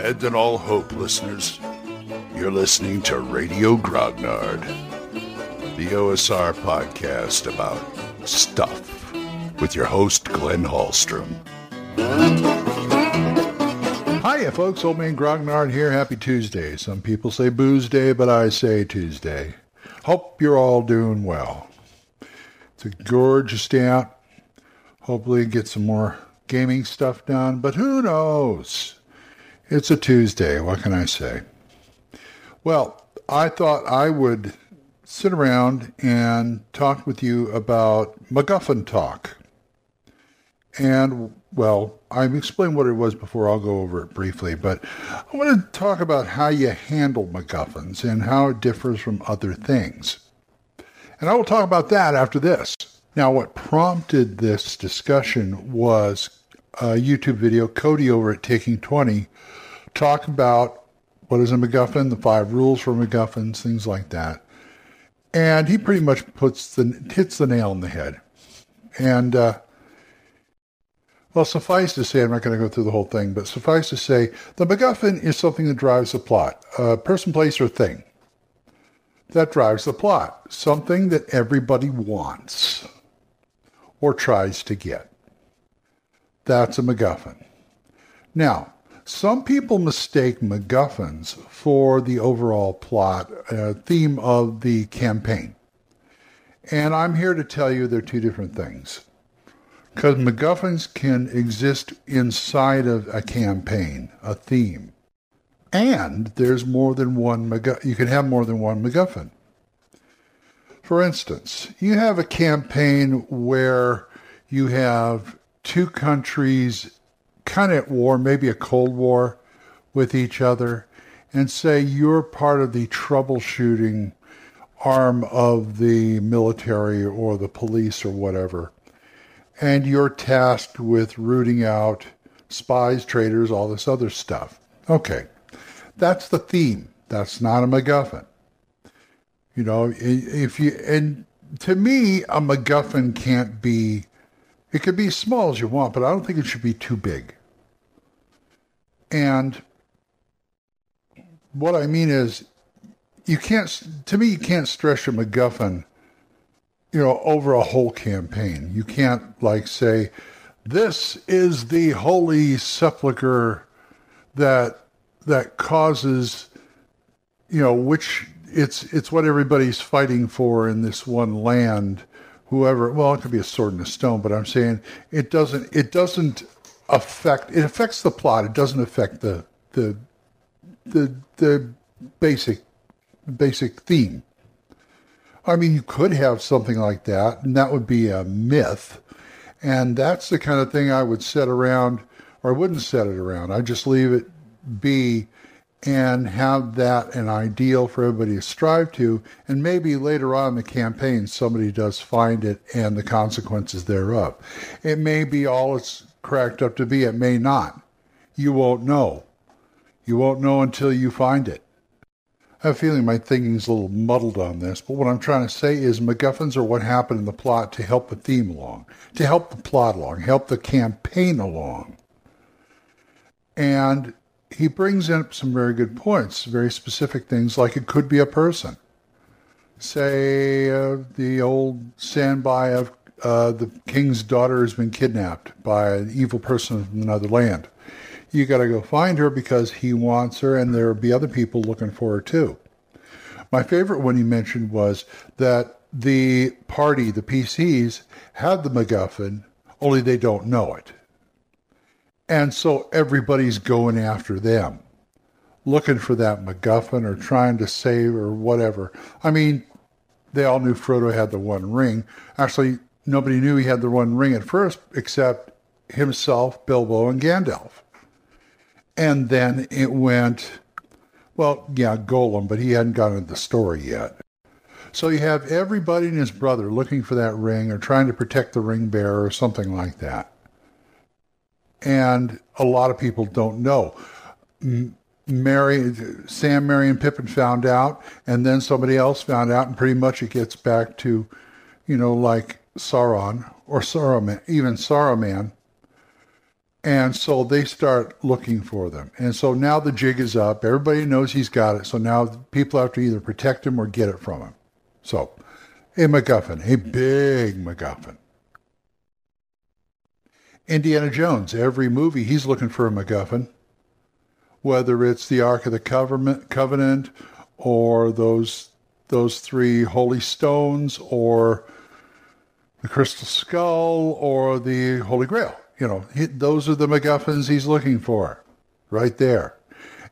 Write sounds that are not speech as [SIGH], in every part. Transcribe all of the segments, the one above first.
Abandon all hope, listeners. You're listening to Radio Grognard, the OSR podcast about stuff with your host, Glenn Hallstrom. Hiya, folks. Old Man Grognard here. Happy Tuesday. Some people say booze day, but I say Tuesday. Hope you're all doing well. It's a gorgeous day out. Hopefully, get some more gaming stuff done, but who knows? It's a Tuesday. What can I say? Well, I thought I would sit around and talk with you about MacGuffin talk. And, well, I've explained what it was before. I'll go over it briefly. But I want to talk about how you handle MacGuffins and how it differs from other things. And I will talk about that after this. Now, what prompted this discussion was a YouTube video, Cody over at Taking 20, talk about what is a MacGuffin, the five rules for MacGuffins, things like that. And he pretty much puts the hits the nail on the head. And uh, well, suffice to say, I'm not going to go through the whole thing, but suffice to say, the MacGuffin is something that drives the plot. A person, place, or thing that drives the plot. Something that everybody wants or tries to get. That's a MacGuffin. Now, some people mistake MacGuffins for the overall plot uh, theme of the campaign. And I'm here to tell you they're two different things. Because MacGuffins can exist inside of a campaign, a theme. And there's more than one MacGuffin. You can have more than one MacGuffin. For instance, you have a campaign where you have two countries kind of at war, maybe a Cold War with each other, and say you're part of the troubleshooting arm of the military or the police or whatever and you're tasked with rooting out spies, traitors, all this other stuff. Okay, that's the theme. That's not a MacGuffin. You know, if you, and to me, a MacGuffin can't be, it could be as small as you want, but I don't think it should be too big. And what I mean is, you can't, to me, you can't stretch a MacGuffin you know, over a whole campaign. You can't like say, this is the holy sepulcher that that causes, you know, which it's it's what everybody's fighting for in this one land. Whoever, well, it could be a sword and a stone, but I'm saying it doesn't. It doesn't affect. It affects the plot. It doesn't affect the the the the basic basic theme. I mean, you could have something like that, and that would be a myth. And that's the kind of thing I would set around, or I wouldn't set it around. I'd just leave it be and have that an ideal for everybody to strive to. And maybe later on in the campaign, somebody does find it and the consequences thereof. It may be all it's cracked up to be, it may not. You won't know. You won't know until you find it. I have a feeling my thinking's a little muddled on this, but what I'm trying to say is MacGuffins are what happen in the plot to help the theme along, to help the plot along, help the campaign along. And he brings up some very good points, very specific things, like it could be a person. Say uh, the old standby of uh, the king's daughter has been kidnapped by an evil person from another land you got to go find her because he wants her, and there'll be other people looking for her too. My favorite one he mentioned was that the party, the PCs, had the MacGuffin, only they don't know it. And so everybody's going after them, looking for that MacGuffin or trying to save or whatever. I mean, they all knew Frodo had the one ring. Actually, nobody knew he had the one ring at first except himself, Bilbo, and Gandalf. And then it went, well, yeah, Gollum, but he hadn't gotten into the story yet. So you have everybody and his brother looking for that ring or trying to protect the ring bearer or something like that. And a lot of people don't know. Merry, Sam, Merry, and Pippin found out, and then somebody else found out, and pretty much it gets back to, you know, like Sauron or Saruman, even Saruman And so they start looking for them. And so now the jig is up. Everybody knows he's got it. So now people have to either protect him or get it from him. So a MacGuffin, a big MacGuffin. Indiana Jones, every movie he's looking for a MacGuffin, whether it's the Ark of the Covenant or those those three holy stones or the crystal skull or the holy grail. You know, he, those are the MacGuffins he's looking for, right there.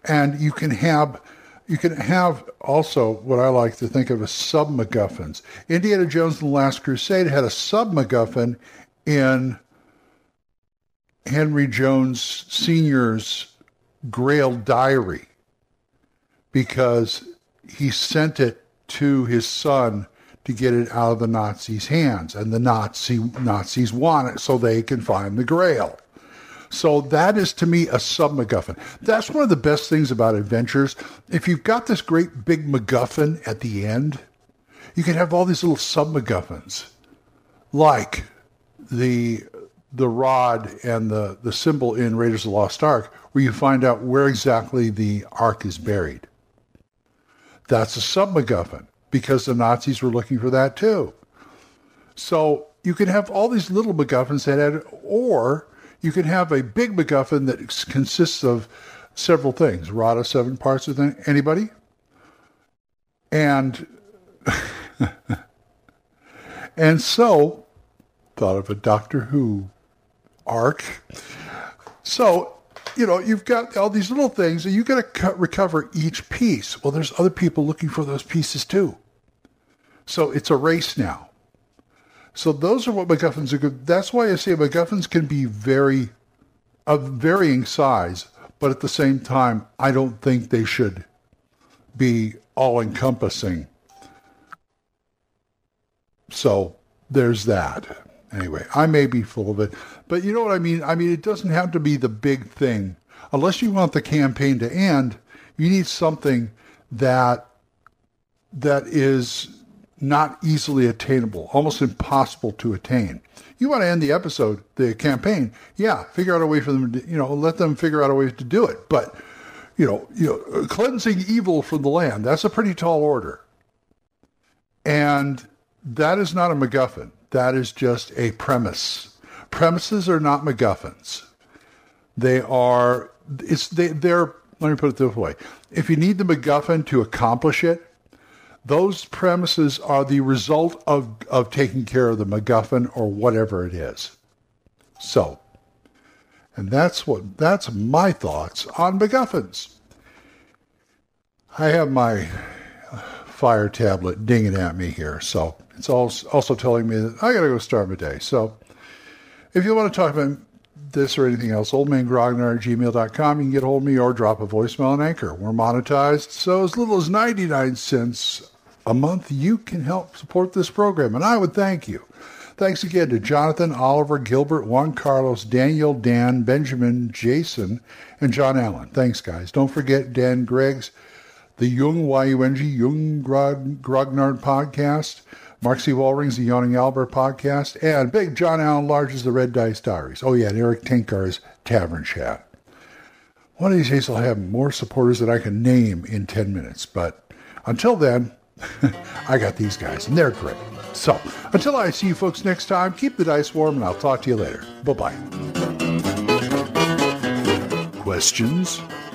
And you can have you can have also what I like to think of as sub MacGuffins. Indiana Jones and the Last Crusade had a sub MacGuffin in Henry Jones Sr.'s Grail diary because he sent it to his son to get it out of the Nazis' hands, and the Nazi Nazis want it so they can find the Grail. So that is to me a sub MacGuffin. That's one of the best things about adventures. If you've got this great big MacGuffin at the end, you can have all these little sub MacGuffins, like the the rod and the, the symbol in Raiders of the Lost Ark, where you find out where exactly the Ark is buried. That's a sub MacGuffin because the Nazis were looking for that too. So you can have all these little MacGuffins that add, or you can have a big MacGuffin that consists of several things. Rod of seven parts with anybody? And [LAUGHS] and so thought of a Doctor Who arc. So, you know, you've got all these little things and you got to recover each piece. Well, there's other people looking for those pieces too. So it's a race now. So those are what MacGuffins are good. That's why I say MacGuffins can be very of varying size, but at the same time, I don't think they should be all encompassing. So there's that. Anyway, I may be full of it, but you know what I mean? I mean, it doesn't have to be the big thing. Unless you want the campaign to end, you need something that that is not easily attainable, almost impossible to attain. You want to end the episode, the campaign, yeah, figure out a way for them to, you know, let them figure out a way to do it. But, you know, you know, cleansing evil from the land, that's a pretty tall order. And that is not a MacGuffin. That is just a premise. Premises are not MacGuffins. They are, it's, they, they're, let me put it this way. If you need the MacGuffin to accomplish it, those premises are the result of, of taking care of the MacGuffin or whatever it is. So, and that's what that's my thoughts on MacGuffins. I have my fire tablet dinging at me here, so it's also telling me that I got to go start my day. So, if you want to talk about this or anything else, oldmangrognard at gmail.com. You can get hold of me or drop a voicemail on Anchor. We're monetized, so as little as 99 cents a month, you can help support this program, and I would thank you. Thanks again to Jonathan, Oliver, Gilbert, Juan Carlos, Daniel, Dan, Benjamin, Jason, and John Allen. Thanks, guys. Don't forget Dan Gregg's The Yung, Y-U-N-G, Yung Grognard podcast, Mark C. Wallring's The Yawning Albert podcast, and Big John Allen Large's The Red Dice Diaries. Oh, yeah, and Erik Tenkar's Tavern Chat. One of these days I'll have more supporters that I can name in 10 minutes, but until then, [LAUGHS] I got these guys, and they're great. So, until I see you folks next time, keep the dice warm, and I'll talk to you later. Bye bye. Questions?